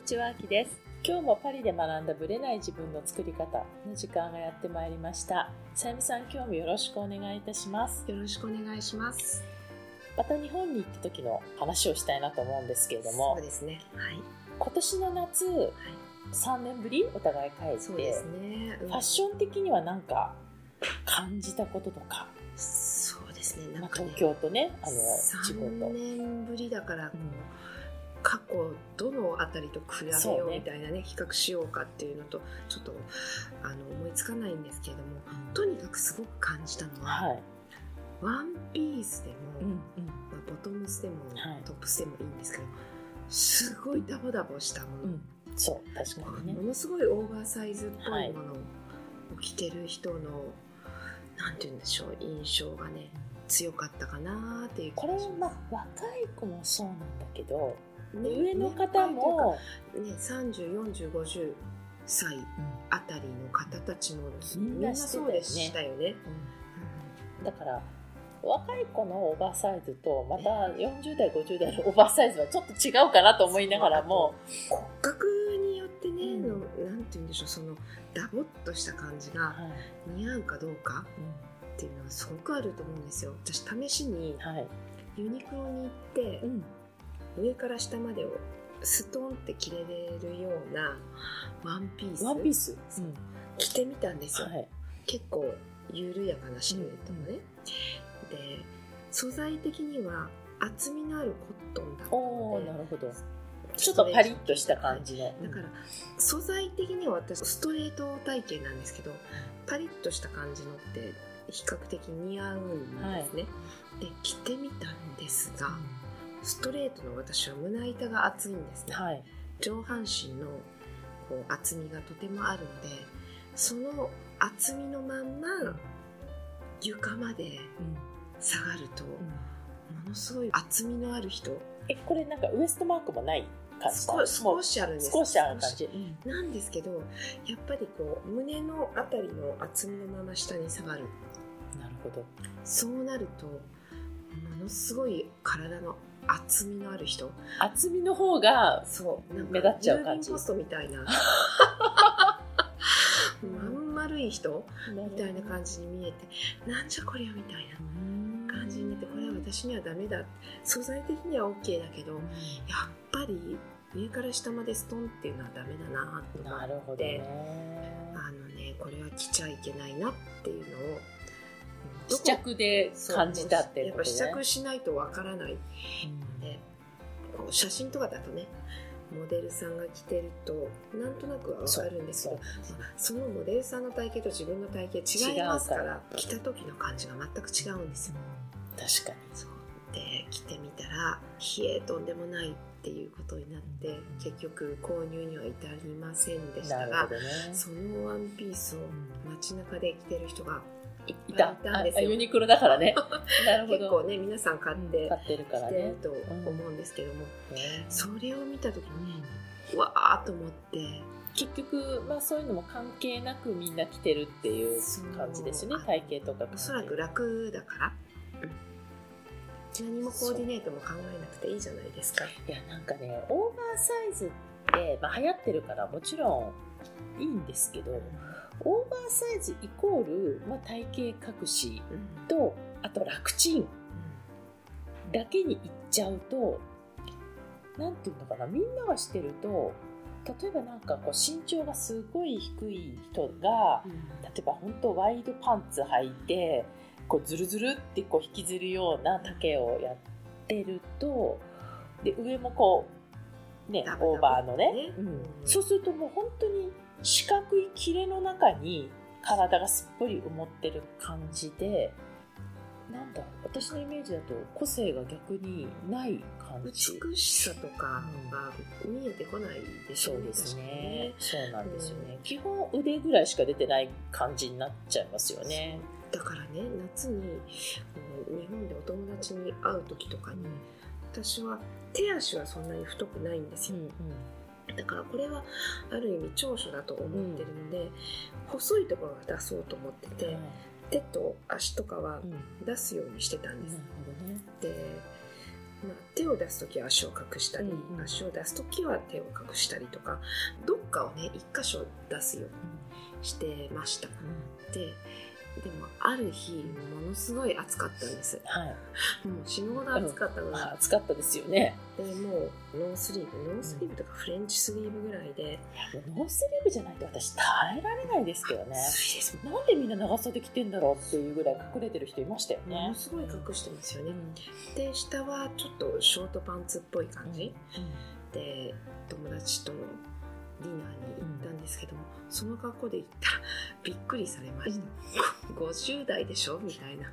にちは、あきです。今日もパリで学んだブレない自分の作り方の時間がやってまいりました。さゆみさん、今日もよろしくお願いいたします。よろしくお願いします。また日本に行った時の話をしたいなと思うんですけれどもそう、ですね。はい。今年の夏、3年ぶりお互い帰って、そうですね。うんファッション的には何か感じたこととか、そうですね。なまあ、んかね東、京とね、あの、地方と。3年ぶりだから、うん過去どのあたりと比べようみたいなね比較しようかっていうのとちょっとあの思いつかないんですけれどもとにかくすごく感じたのは、はい。ワンピースでも、うんうんまあ、ボトムスでも、はいトップスでもいいんですけどすごいダボダボしたもの、うん。そう、確かにねも。のすごいオーバーサイズっぽいものを着てる人の、なんて言うんでしょう印象がね強かったかなっていう気これはままあ若い子もそうなんだけど、上の方も、ね304050歳あたりの方たちもみんなそうでしたよね。だから若い子のオーバーサイズとまた40代50代のオーバーサイズはちょっと違うかなと思いながらも骨格によってね、うん。のなんて言うんでしょうそのダボっとした感じがはい。似合うかどうかうっていうのはすごくあると思うんですよ。私試しにユニクロに行ってうん上から下までをストンって着れるようなワンピース。ワンピース、そう。着てみたんですよ、はい。結構緩やかなシルエットのね、で素材的には厚みのあるコットンだったので。なるほど。ちょっとパリッとした感じの、だから素材的には私ストレート体型なんですけどパリッとした感じのって比較的似合うんですね、で着てみたんですがストレートの私は胸板が厚いんですね、はい。上半身のこう厚みがとてもあるのでその厚みのまんま床まで下がるとものすごい厚みのある人。えこれなんかウエストマークもない感じ少少しあるんです。少しある感じ、なんですけどやっぱりこう胸のあたりの厚みのまま下に下がる。なるほど。そうなるとものすごい体の厚みのある人。厚みの方がそう。なんか目立っちゃう感じ。郵便ポストみたいな。まん丸い人みたいな感じに見えてなんじゃこりゃみたいな感じになってこれは私にはダメだ。素材的には OK だけどやっぱり上から下までストンっていうのはダメだなと思なるほどってね。あのねこれは着ちゃいけないなっていうのをうん試着で感じたってやっぱことね。試着しないとわからない。うん。でこう写真とかだとねモデルさんが着てるとなんとなくはわかるんですけどそのモデルさんの体型と自分の体型違いますから着た時の感じが全く違うんですよ。確かに。そう。で着てみたら冷えとんでもないっていうことになって結局購入には至りませんでしたがね。そのワンピースを街中で着てる人がいた。いたんですユニクロだからね。なるほ結ど構ね皆さん買っうんて買ってるからね。と思うんですけども、ねそれを見た時うんにうわーっと思って。結局、まあ、そういうのも関係なくみんな着てるっていう感じですよね。体型とかおそらく楽だから、何もコーディネートも考えなくていいじゃないですか。いやなんかねオーバーサイズって、まあ、流行ってるからもちろんいいんですけどオーバーサイズイコール、まあ、体型隠しうん。とあと楽ちんだけにいっちゃうとなんていうのかなみんながしてると例えばなんかこう身長がすごい低い人が例えば本当ワイドパンツ履いてこうズルズルってこう引きずるような丈をやってるとで上もこうねオーバーのね。ね。うんうん。そうするともう本当に四角い切れの中に体がすっぽり埋もってる感じでなんだ私のイメージだと個性が逆にない感じ。美しさとかが見えてこないでしょそうですね。そうなんですよね、うん基本腕ぐらいしか出てない感じになっちゃいますよね。だからね夏に日本でお友達に会う時とかに私は手足はそんなに太くないんですよ、うんうん。だからこれはある意味長所だと思ってるので、細いところは出そうと思ってて、手と足とかはうん。出すようにしてたんです、ね。でまあ、手を出す時は足を隠したり、うんうん。足を出す時は手を隠したりとかどっかをね一箇所出すようにしてました。ででもある日ものすごい暑かったんです。はい。もう死ぬほど暑かったのに、まあ暑かったですよね。でもうノースリーブノースリーブとかフレンチスリーブぐらいで、うノースリーブじゃないと私耐えられないですけどね。暑いですなんでみんな長袖着てんだろうっていうぐらい隠れてる人いましたよもねのすごい隠してますよね、うん。で下はちょっとショートパンツっぽい感じ、で友達とのディナーに行ったんですけども、その格好で行ったらびっくりされました、50代でしょ？みたいな。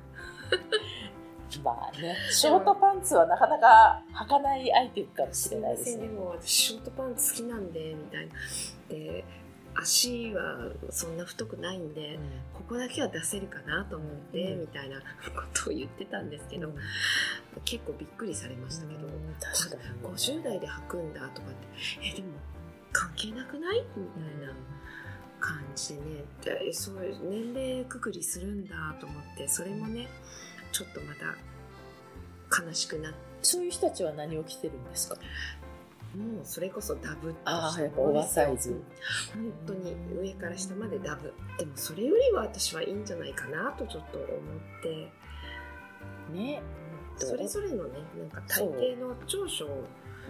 まあねショートパンツはなかなか履かないアイテムかもしれないですね。でも私ショートパンツ好きなんでみたいな。で足はそんな太くないんで、ここだけは出せるかなと思って、うん。みたいなことを言ってたんですけど、結構びっくりされましたけど、うん確かに50代で履くんだとかって。えでも関係なくない？みたいな感じでね。でそういう年齢くくりするんだと思ってそれもねちょっとまた悲しくなってそういう人たちは何を着てるんですか？もうそれこそダブああやっぱオーバーサイズ。本当に上から下までダブ。でもそれよりは私はいいんじゃないかなとちょっと思って。ね。それぞれのねなんか体型の長所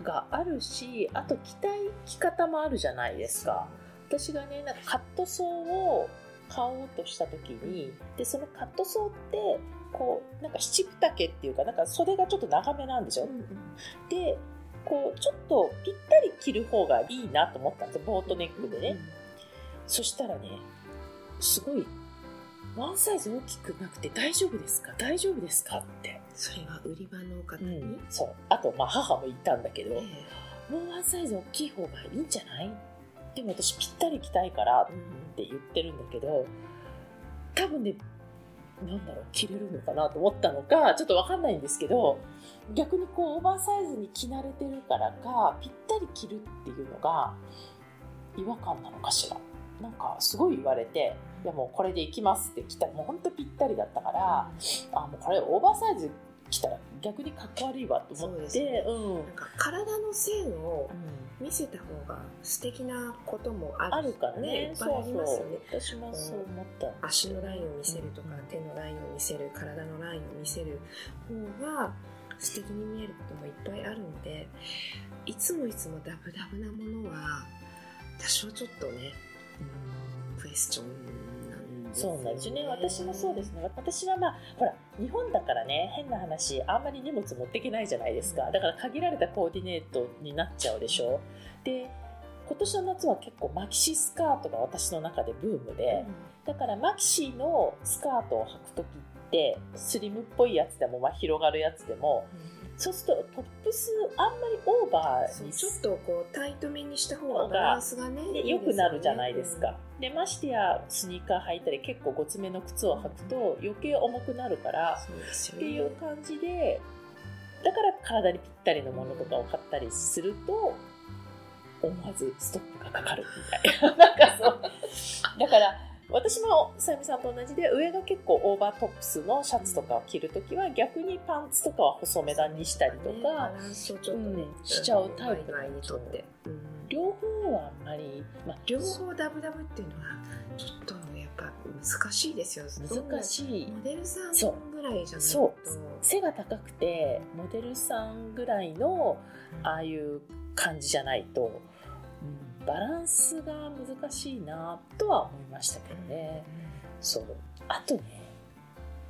があるしあと着たい着方もあるじゃないですか。私がねなんかカットソーを買おうとした時にでそのカットソーってこうなんか七分丈っていうかなんか袖がちょっと長めなんでしょ、でこうちょっとぴったり着る方がいいなと思ったんですよ。ボートネックでね、そしたらねすごいワンサイズ大きくなくて大丈夫ですか？大丈夫ですか？って、それは売り場の方に、そう。あとまあ母も言ったんだけど、えもうワンサイズ大きい方がいいんじゃない？でも私ぴったり着たいからっえて言ってるんだけど多分ねなんだろう着れるのかなと思ったのかちょっとわかんないんですけど逆にこうオーバーサイズに着慣れてるからかぴったり着るっていうのが違和感なのかしらなんかすごい言われて「いやもうこれでいきます」って着たらもうほんとぴったりだったからあもうこれオーバーサイズ着たら逆にかっこ悪いわと思ってね。うん。なんか体の線をうん。見せた方が素敵なこともある。あるからね。いっぱいありますよね。私もそう思った足のラインを見せるとか、うん手のラインを見せる体のラインを見せる方が素敵に見えることもいっぱいあるのでいつもいつもダブダブなものは多少ちょっとねクエスチョンなん。ですよそうなんですよね。私もそうですね。私はまあほら日本だからね変な話あんまり荷物持っていけないじゃないですか。だから限られたコーディネートになっちゃうでしょ。で今年の夏は結構マキシスカートが私の中でブームで、だからマキシのスカートを履く時ってスリムっぽいやつでも、まあ、広がるやつでもそうするとトップスあんまりオーバーにちょっとこうタイトめにした方がバランスがねよねくなるじゃないですか、でましてやスニーカー履いたり結構ごつめの靴を履くと余計重くなるからね。っていう感じでだから体にぴったりのものとかを買ったりすると思わずストップがかかるみたいな。なんかそう。だから私もさゆみさんと同じで上が結構オーバートップスのシャツとかを着るときは逆にパンツとかは細めだにしたりとねか、バランスをちょっとね、うん。しちゃうタイプにとって、うん。両方はあんまり、まあ、両方ダブダブっていうのはちょっとやっぱ難しいですよ。難しい。モデルさんそうぐらいじゃないと。そう。背が高くてモデルさんぐらいのああいう感じじゃないと、うん、バランスが難しいなとは思いましたけどね。そう。あとね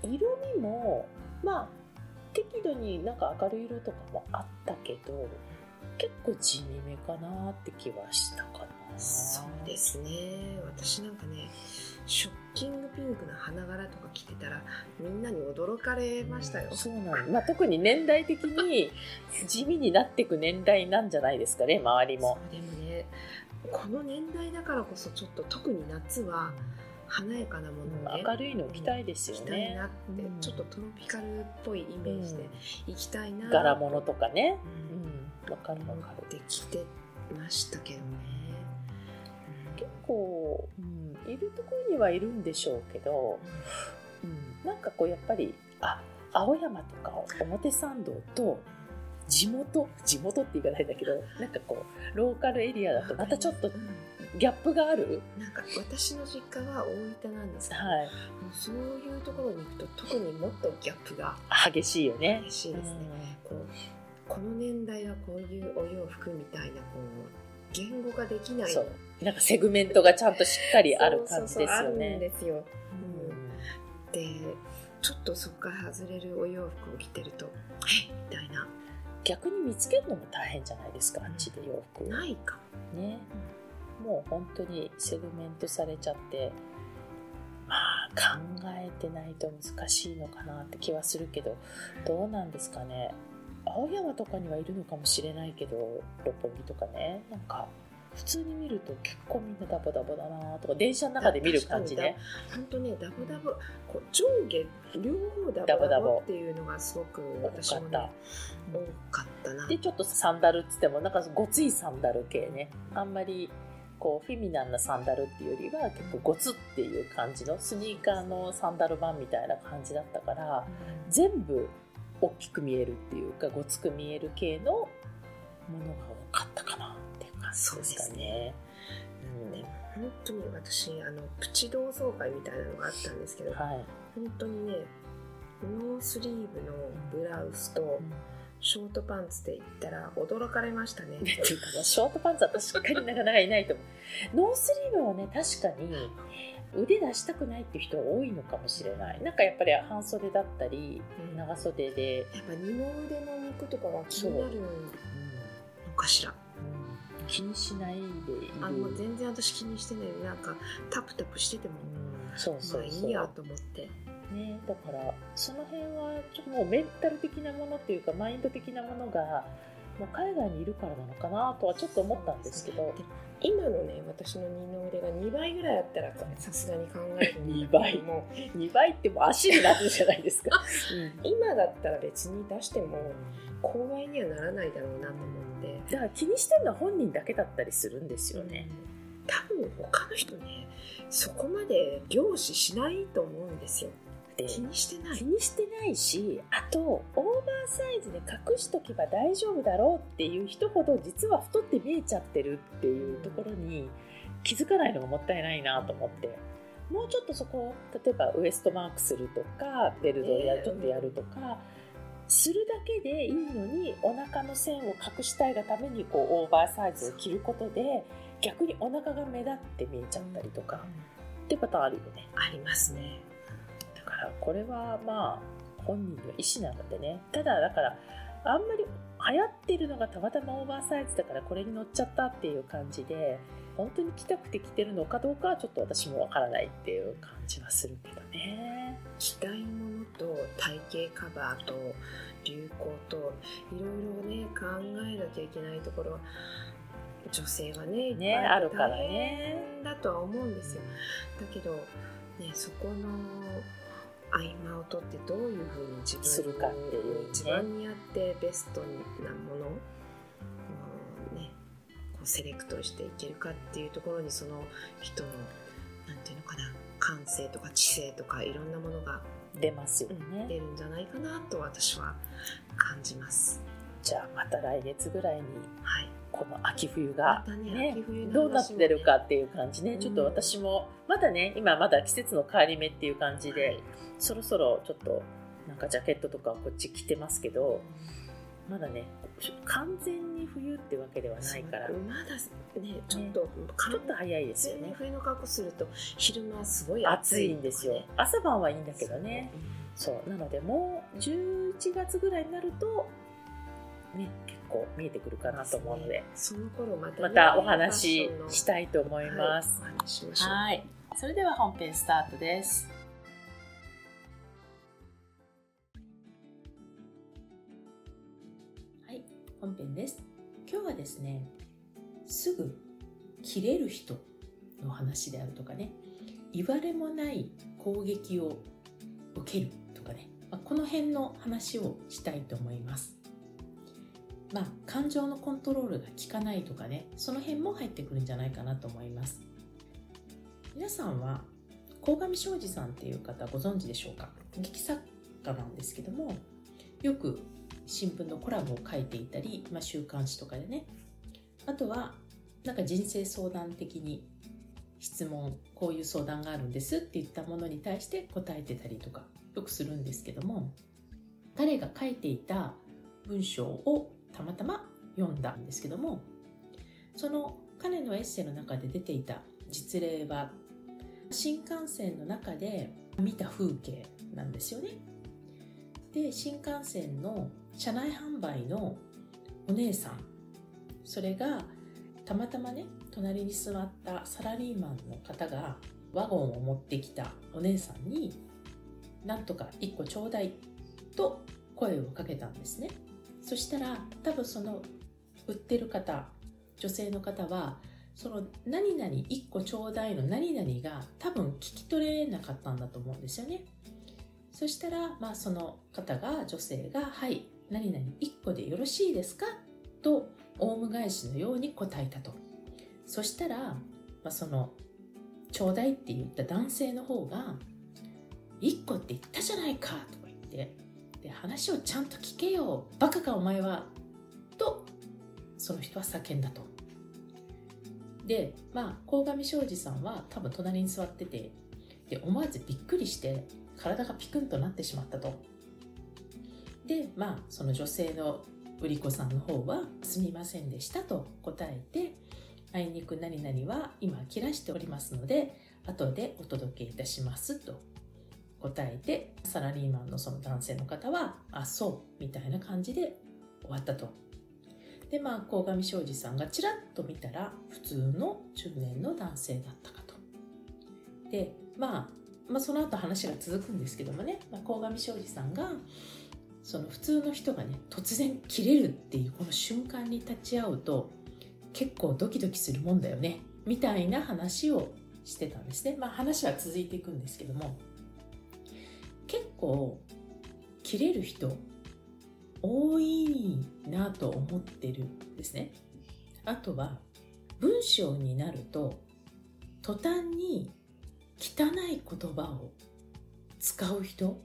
色味もまあ適度になんか明るい色とかもあったけど結構地味めかなって気はしたかな。そうですね。私なんかねショッキングピンクの花柄とか着てたらみんなに驚かれましたよ、そうなん。まあ、特に年代的に地味になっていく年代なんじゃないですかね周りも。そうでもねこの年代だからこそちょっと特に夏は華やかなものをね、明るいの着たいですよ着たいねなって、うん。ちょっとトロピカルっぽいイメージで行きたいな柄物とかね。うん。うん。わかるわかる。って着てましたけどね、結構、うん、いるところにはいるんでしょうけど、うん、なんかこうやっぱりあ青山とか表参道と地元？地元って言わないんだけどなんかこうローカルエリアだとまたちょっとギャップがある？なんか私の実家は大分なんですけど、はい。もうそういうところに行くと特にもっとギャップが激しいよね。激しいですね、こうこの年代はこういうお洋服みたいなこう言語ができないそう。なんかセグメントがちゃんとしっかりある感じですよそうそうそうあるんねですよ。うん。でちょっとそこから外れるお洋服を着てると「えみたいな逆に見つけるのも大変じゃないですかあっちで洋服。ないかも。ね。もう本当にセグメントされちゃってまあ考えてないと難しいのかなって気はするけどどうなんですかね。青山とかにはいるのかもしれないけど六本木とかね。なんか普通に見ると結構みんなダボダボだなとか電車の中で見る感じね。本当ねダボダボこう上下両方ダボダボっていうのがすごく私もね多かっ多かったな。でちょっとサンダルっつってもなんかごついサンダル系ね。あんまりこうフェミナンなサンダルっていうよりは結構ゴツっていう感じのスニーカーのサンダル版みたいな感じだったから全部大きく見えるっていうかごつく見える系のものがそうですね。ね本当に私あのプチ同窓会みたいなのがあったんですけどうん、はい、本当にねノースリーブのブラウスとショートパンツで行ったら驚かれましたね。っていうかねショートパンツは確かになかなかいないと思う。ノースリーブはね、確かに腕出したくないっていう人多いのかもしれない。なんかやっぱり半袖だったり、うん長袖で、やっぱ二の腕の肉とかが気になるのかしら。気にしないでいる。あもう全然私気にしてない。なんかタプタプしててもうんそうそうそう。まあいいやと思って。ね、だからその辺はちょっともうメンタル的なものっていうかマインド的なものがもう海外にいるからなのかなとはちょっと思ったんですけど。で今のね私の二の腕が2倍ぐらいあったらさすがに考えるんだ2倍。も2倍ってもう足になるじゃないですか、今だったら別に出しても公害にはならないだろうなと思って。だから気にしてるのは本人だけだったりするんですよね、多分他の人ねそこまで凝視しないと思うんですよ。で気にしてない。気にしてないしあとオーバーサイズで隠しとけば大丈夫だろうっていう人ほど実は太って見えちゃってるっていうところに気づかないのがもったいないなと思って。もうちょっとそこを例えばウエストマークするとかベルトをちょっとやるとか、するだけでいいのにお腹の線を隠したいがためにこうオーバーサイズを着ることで逆にお腹が目立って見えちゃったりとかってパターンあるよね。ありますね。だからこれはまあ本人の意思なのでね。ただだからあんまり流行ってるのがたまたまオーバーサイズだからこれに乗っちゃったっていう感じで本当に着たくて着てるのかどうかはちょっと私もわからないっていう感じはするけどね。着たいものと体型カバーと流行といろいろね考えなきゃいけないところは女性はねいっぱいねあるから大ね変だとは思うんですよ。だけど、ね、そこの合間を取ってどういうふうに自分するかっていうね。一番にあってベストなものセレクトしていけるかっていうところにその人のなんていうのかな感性とか知性とかいろんなものが出ますよ出ね。るんじゃないかなと私は感じます。じゃあまた来月ぐらいにはい。この秋冬がねね秋冬ねどうなってるかっていう感じね、うんちょっと私もまだね今まだ季節の変わり目っていう感じで、はいそろそろちょっとなんかジャケットとかこっち着てますけどまだね完全に冬ってわけではないから、まだねちょっと、ちょっと早いですよね。冬の格好すると昼間はすごい暑暑いいんですよ。朝晩はいいんだけどね。そう。なのでもう11月ぐらいになるとね結構見えてくるかなと思うので。その頃またね、またお話ファッションのしたいと思います。はい。それでは本編スタートです。本編です。今日はですね、すぐ切れる人の話であるとかね、言われもない攻撃を受けるとかね、まこの辺の話をしたいと思います。まあ、感情のコントロールが効かないとかね、その辺も入ってくるんじゃないかなと思います。皆さんは鴻上尚史さんっていう方ご存知でしょうか？劇作家なんですけどもよく新聞のコラムを書いていたり、まあ、週刊誌とかでねあとはなんか人生相談的に質問こういう相談があるんですって言ったものに対して答えてたりとかよくするんですけども彼が書いていた文章をたまたま読んだんですけどもその彼のエッセイの中で出ていた実例は新幹線の中で見た風景なんですよね。で新幹線の車内販売のお姉さん。それがたまたまね隣に座ったサラリーマンの方がワゴンを持ってきたお姉さんになんとか1個ちょうだいと声をかけたんですね。そしたら多分その売ってる方女性の方はその何々1個ちょうだいの何々が多分聞き取れなかったんだと思うんですよね。そしたら、まあ、その方が女性が「はい何々1個でよろしいですか?」とオウム返しのように答えたと。そしたら、まあ、その「ちょうだい」って言った男性の方が「1個って言ったじゃないか」とか言ってで話をちゃんと聞けよ！バカかお前は！とその人は叫んだと。でまあ鴻上庄司さんは多分隣に座っててで思わずびっくりして体がピクンとなってしまったとでまあその女性の売り子さんの方は「すみませんでした」と答えて「あいにく何々は今切らしておりますので後でお届けいたします」と答えてサラリーマンのその男性の方は「あそう」みたいな感じで終わったと。でまあ鴻上庄司さんがちらっと見たら普通の中年の男性だったかと。でまあまあ、その後話が続くんですけどもね、まあ、鴻上庄司さんがその普通の人がね突然切れるっていうこの瞬間に立ち会うと結構ドキドキするもんだよね。みたいな話をしてたんですね。まあ話は続いていくんですけども。結構切れる人多いなと思ってるんですね。あとは文章になると途端に汚い言葉を使う人。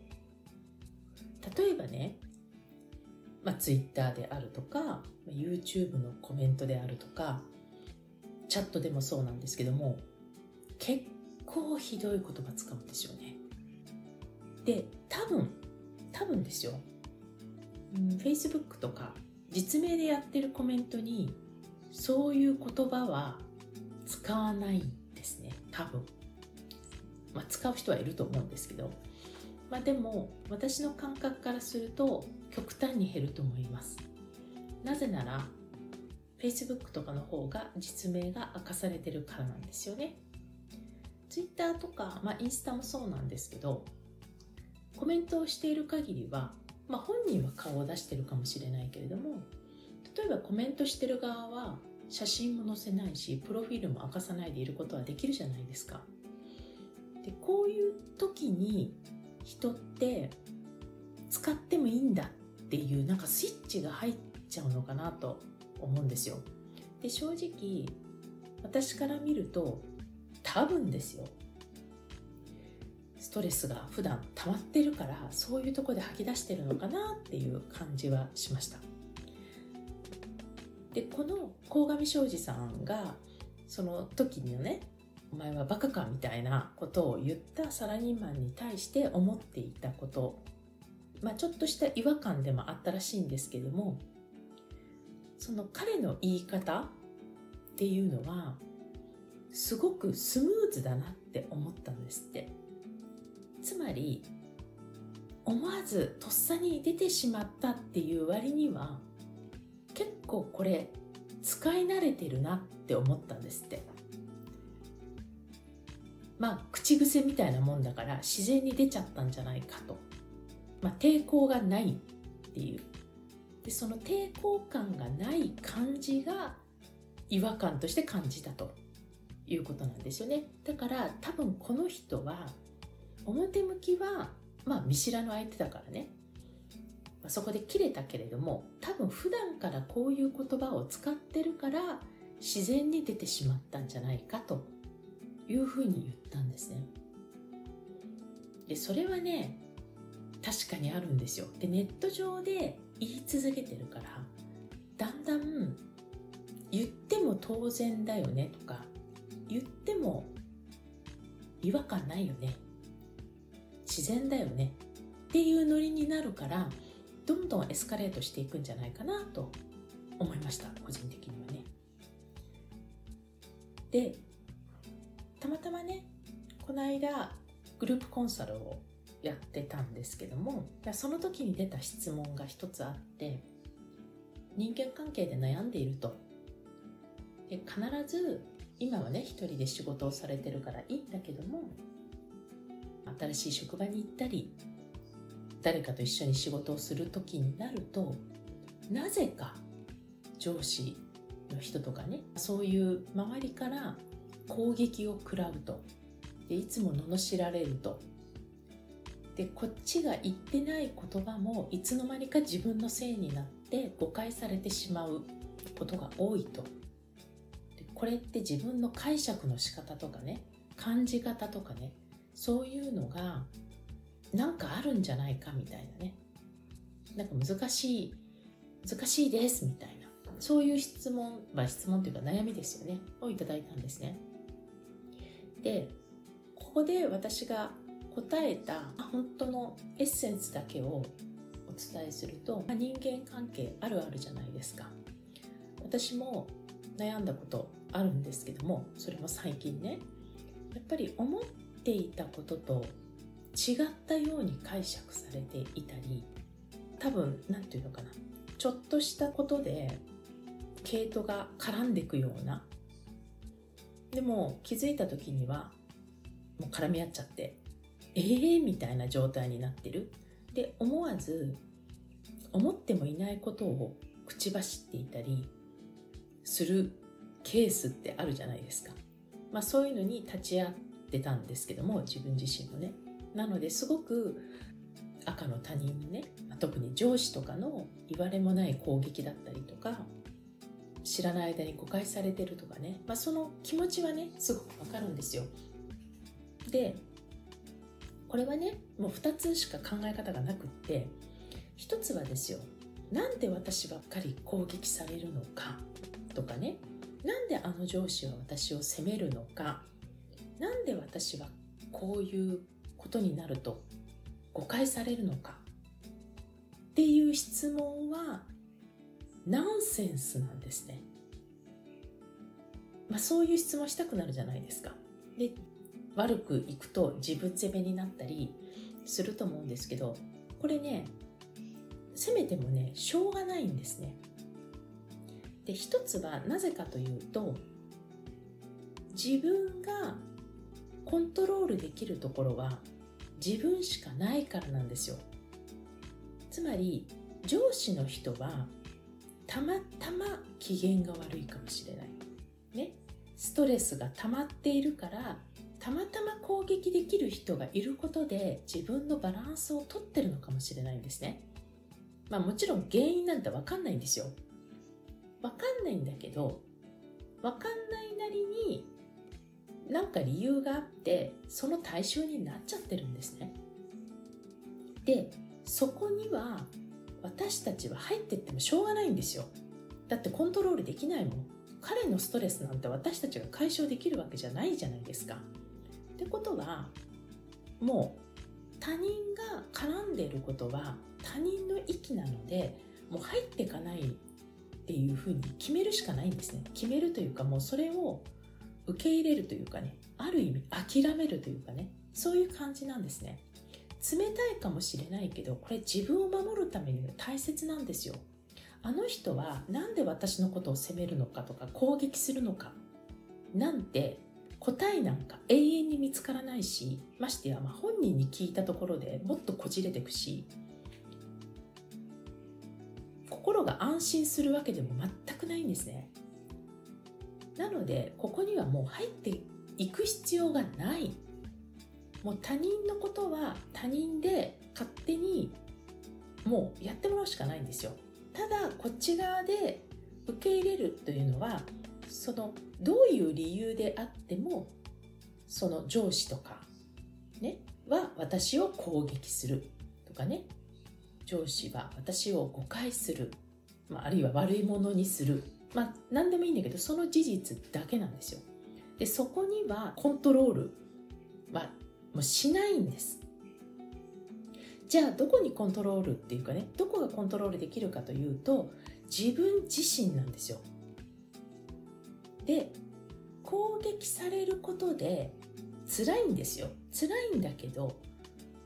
例えばね、まあ、Twitter であるとか YouTube のコメントであるとかチャットでもそうなんですけども結構ひどい言葉使うんですよね。で多分多分ですよ、うん、Facebook とか実名でやってるコメントにそういう言葉は使わないんですね。多分。まあ、使う人はいると思うんですけど、まあ、でも私の感覚からすると極端に減ると思います。なぜなら Facebook とかの方が実名が明かされてるからなんですよね。Twitter とか、まあ、インスタもそうなんですけどコメントをしている限りは、まあ、本人は顔を出してるかもしれないけれども例えばコメントしてる側は写真も載せないしプロフィールも明かさないでいることはできるじゃないですか。でこういう時に人って使ってもいいんだっていうなんかスイッチが入っちゃうのかなと思うんですよ。で正直私から見ると多分ですよストレスが普段溜まってるからそういうとこで吐き出してるのかなっていう感じはしましたでこの鴻上庄司さんがその時にねお前はバカかみたいなことを言ったサラリーマンに対して思っていたこと、まあ、ちょっとした違和感でもあったらしいんですけどもその彼の言い方っていうのはすごくスムーズだなって思ったんですって。つまり思わずとっさに出てしまったっていう割には結構これ使い慣れてるなって思ったんですって。まあ口癖みたいなもんだから自然に出ちゃったんじゃないかと、まあ、抵抗がないっていう。でその抵抗感がない感じが違和感として感じたということなんですよね。だから多分この人は表向きはまあ見知らぬ相手だからね。そこで切れたけれども多分普段からこういう言葉を使ってるから自然に出てしまったんじゃないかと。いうふうに言ったんですね。でそれはね確かにあるんですよ。でネット上で言い続けてるからだんだん言っても当然だよねとか言っても違和感ないよね自然だよねっていうノリになるからどんどんエスカレートしていくんじゃないかなと思いました個人的にはね。でたまたまねこの間グループコンサルをやってたんですけどもその時に出た質問が一つあって人間関係で悩んでいると。で必ず今はね一人で仕事をされてるからいいんだけども新しい職場に行ったり誰かと一緒に仕事をする時になるとなぜか上司の人とかねそういう周りから攻撃を食らうと。でいつも罵られると。でこっちが言ってない言葉もいつの間にか自分のせいになって誤解されてしまうことが多いと。でこれって自分の解釈の仕方とかね感じ方とかねそういうのがなんかあるんじゃないかみたいなね。なんか難しい難しいですみたいな。そういう質問、まあ、質問というか悩みですよね。をいただいたんですね。でここで私が答えた本当のエッセンスだけをお伝えすると、人間関係あるあるじゃないですか。私も悩んだことあるんですけどもそれも最近ね。やっぱり思っていたことと違ったように解釈されていたり多分何て言うのかな。ちょっとしたことで毛糸が絡んでいくようなでも気づいた時にはもう絡み合っちゃってええー、みたいな状態になってる。で思わず思ってもいないことを口走っていたりするケースってあるじゃないですか、まあ、そういうのに立ち会ってたんですけども自分自身もね。なのですごく赤の他人にね特に上司とかの言われもない攻撃だったりとか知らない間に誤解されてるとかね、まあ、その気持ちはねすごくわかるんですよ。でこれはねもう2つしか考え方がなくって1つはですよなんで私ばっかり攻撃されるのかとかね。なんであの上司は私を責めるのか。なんで私はこういうことになると誤解されるのか。っていう質問はナンセンスなんですね。まあ、そういう質問したくなるじゃないですか。で悪くいくと自分責めになったりすると思うんですけどこれね責めてもねしょうがないんですね。で一つはなぜかというと自分がコントロールできるところは自分しかないからなんですよつまり上司の人はたまたま機嫌が悪いかもしれない。ね。ストレスが溜まっているからたまたま攻撃できる人がいることで自分のバランスをとってるのかもしれないんですね。まあもちろん原因なんてわかんないんですよ。わかんないんだけどわかんないなりになんか理由があってその対象になっちゃってるんですね。でそこには私たちは入ってってもしょうがないんですよ。だってコントロールできないもん。彼のストレスなんて私たちが解消できるわけじゃないじゃないですか。ってことはもう他人が絡んでいることは他人の域なのでもう入っていかないっていうふうに決めるしかないんですね。決めるというかもうそれを受け入れるというかね。ある意味諦めるというかね。そういう感じなんですね。冷たいかもしれないけどこれ自分を守るために大切なんですよ。あの人は何で私のことを責めるのかとか攻撃するのかなんて答えなんか永遠に見つからないしましてやま本人に聞いたところでもっとこじれてくし心が安心するわけでも全くないんですね。なのでここにはもう入っていく必要がない。もう他人のことは他人で勝手にもうやってもらうしかないんですよ。ただこっち側で受け入れるというのはそのどういう理由であってもその上司とかねは私を攻撃するとかね。上司は私を誤解する、まあ、あるいは悪いものにする、まあ、何でもいいんだけどその事実だけなんですよ。でそこにはコントロールはもうしないんです。じゃあどこにコントロールっていうかねどこがコントロールできるかというと自分自身なんですよ。で攻撃されることで辛いんですよ。辛いんだけど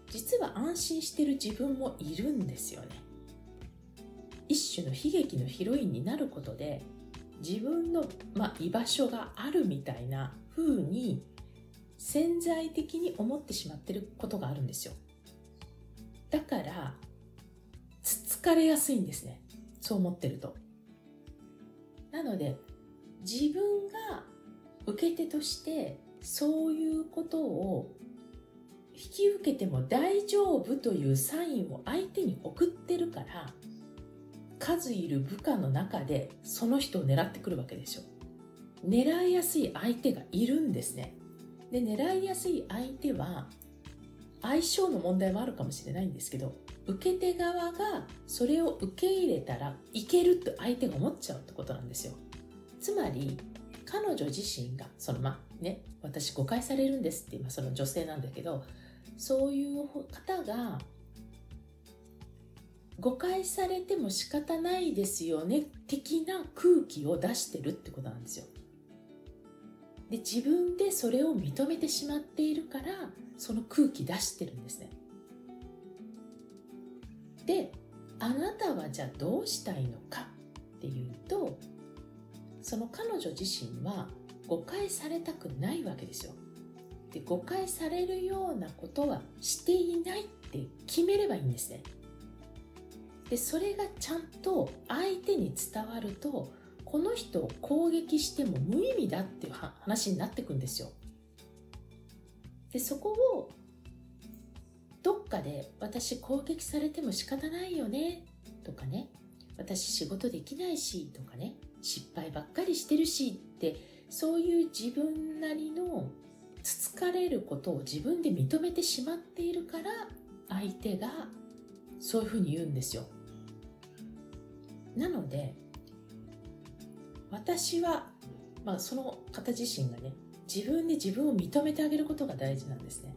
実は安心してる自分もいるんですよね。一種の悲劇のヒロインになることで自分の、まあ、居場所があるみたいな風に潜在的に思ってしまってることがあるんですよ。だからつつかれやすいんですね。そう思ってると。なので自分が受け手としてそういうことを引き受けても大丈夫というサインを相手に送ってるから数いる部下の中でその人を狙ってくるわけでしょ狙いやすい相手がいるんですね。で狙いやすい相手は相性の問題もあるかもしれないんですけど受け手側がそれを受け入れたらいけるって相手が思っちゃうってことなんですよ。つまり彼女自身がそのまあね私誤解されるんですって今その女性なんだけどそういう方が誤解されても仕方ないですよね的な空気を出してるってことなんですよ。で自分でそれを認めてしまっているからその空気出してるんですね。であなたはじゃあどうしたいのかっていうとその彼女自身は誤解されたくないわけですよ。で誤解されるようなことはしていないって決めればいいんですね。でそれがちゃんと相手に伝わるとこの人を攻撃しても無意味だっていう話になってくんですよ。でそこをどっかで私攻撃されても仕方ないよねとかね私仕事できないしとかね失敗ばっかりしてるしってそういう自分なりのつつかれることを自分で認めてしまっているから相手がそういうふうに言うんですよ。なので私は、まあ、その方自身がね自分で自分を認めてあげることが大事なんですね。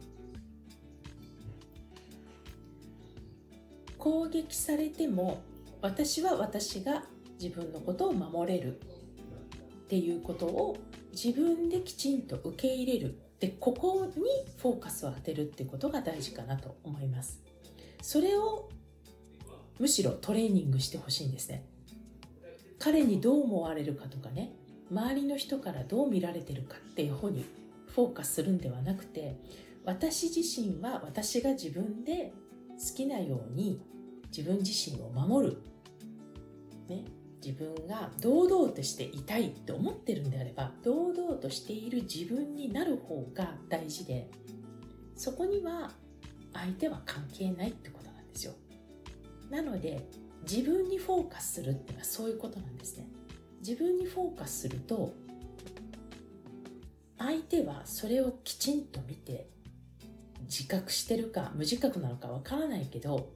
攻撃されても私は私が自分のことを守れるっていうことを自分できちんと受け入れるでここにフォーカスを当てるってことが大事かなと思います。それをむしろトレーニングしてほしいんですね。彼にどう思われるかとかね周りの人からどう見られてるかっていう方にフォーカスするんではなくて私自身は私が自分で好きなように自分自身を守る、ね、自分が堂々としていたいって思ってるんであれば堂々としている自分になる方が大事でそこには相手は関係ないってことなんですよ。なので自分にフォーカスするっていうのはそういうことなんですね。自分にフォーカスすると相手はそれをきちんと見て自覚してるか無自覚なのかわからないけど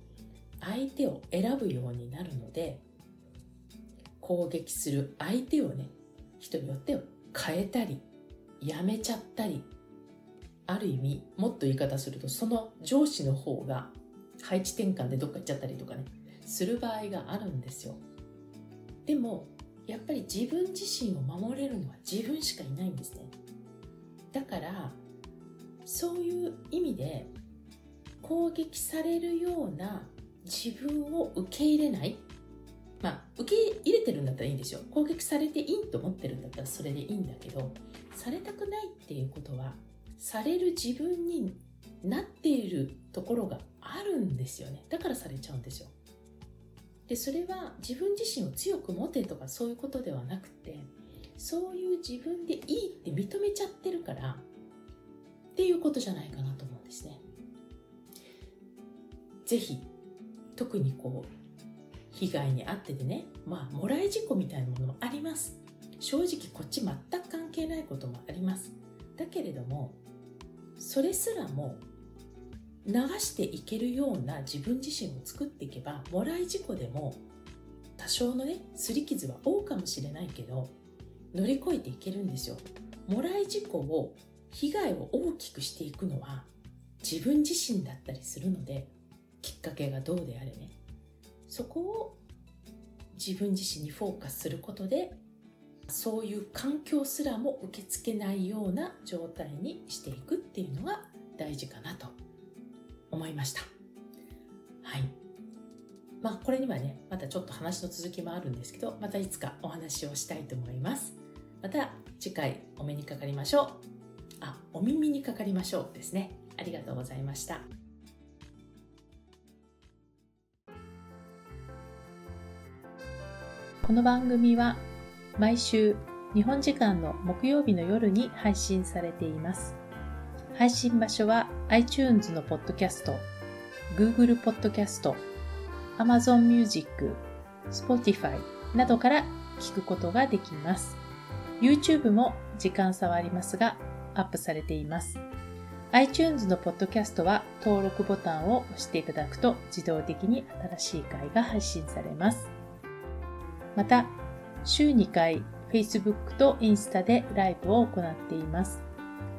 相手を選ぶようになるので攻撃する相手をね人によっては変えたりやめちゃったりある意味もっと言い方するとその上司の方が配置転換でどっか行っちゃったりとかね。する場合があるんですよ。でもやっぱり自分自身を守れるのは自分しかいないんですね。だからそういう意味で攻撃されるような自分を受け入れない。まあ受け入れてるんだったらいいんですよ。攻撃されていいと思ってるんだったらそれでいいんだけどされたくないっていうことはされる自分になっているところがあるんですよね。だからされちゃうんですよ。でそれは自分自身を強く持てとかそういうことではなくてそういう自分でいいって認めちゃってるからっていうことじゃないかなと思うんですね。ぜひ特にこう被害に遭っててねまあもらい事故みたいなものもあります正直こっち全く関係ないこともありますだけれどもそれすらも流していけるような自分自身を作っていけばもらい事故でも多少のね擦り傷は多かもしれないけど乗り越えていけるんですよ。もらい事故を被害を大きくしていくのは自分自身だったりするのできっかけがどうであれね。そこを自分自身にフォーカスすることでそういう環境すらも受け付けないような状態にしていくっていうのが大事かなと。思いました。はい。まあこれにはね、またちょっと話の続きもあるんですけど、またいつかお話をしたいと思います。また次回お目にかかりましょう。あ、お耳にかかりましょうですね。ありがとうございました。この番組は毎週日本時間の木曜日の夜に配信されています。配信場所は iTunes のポッドキャスト、Google ポッドキャスト、Amazon Music、Spotify などから聞くことができます。YouTube も時間差はありますがアップされています。iTunes のポッドキャストは登録ボタンを押していただくと自動的に新しい回が配信されます。また、週2回 Facebook とインスタでライブを行っています。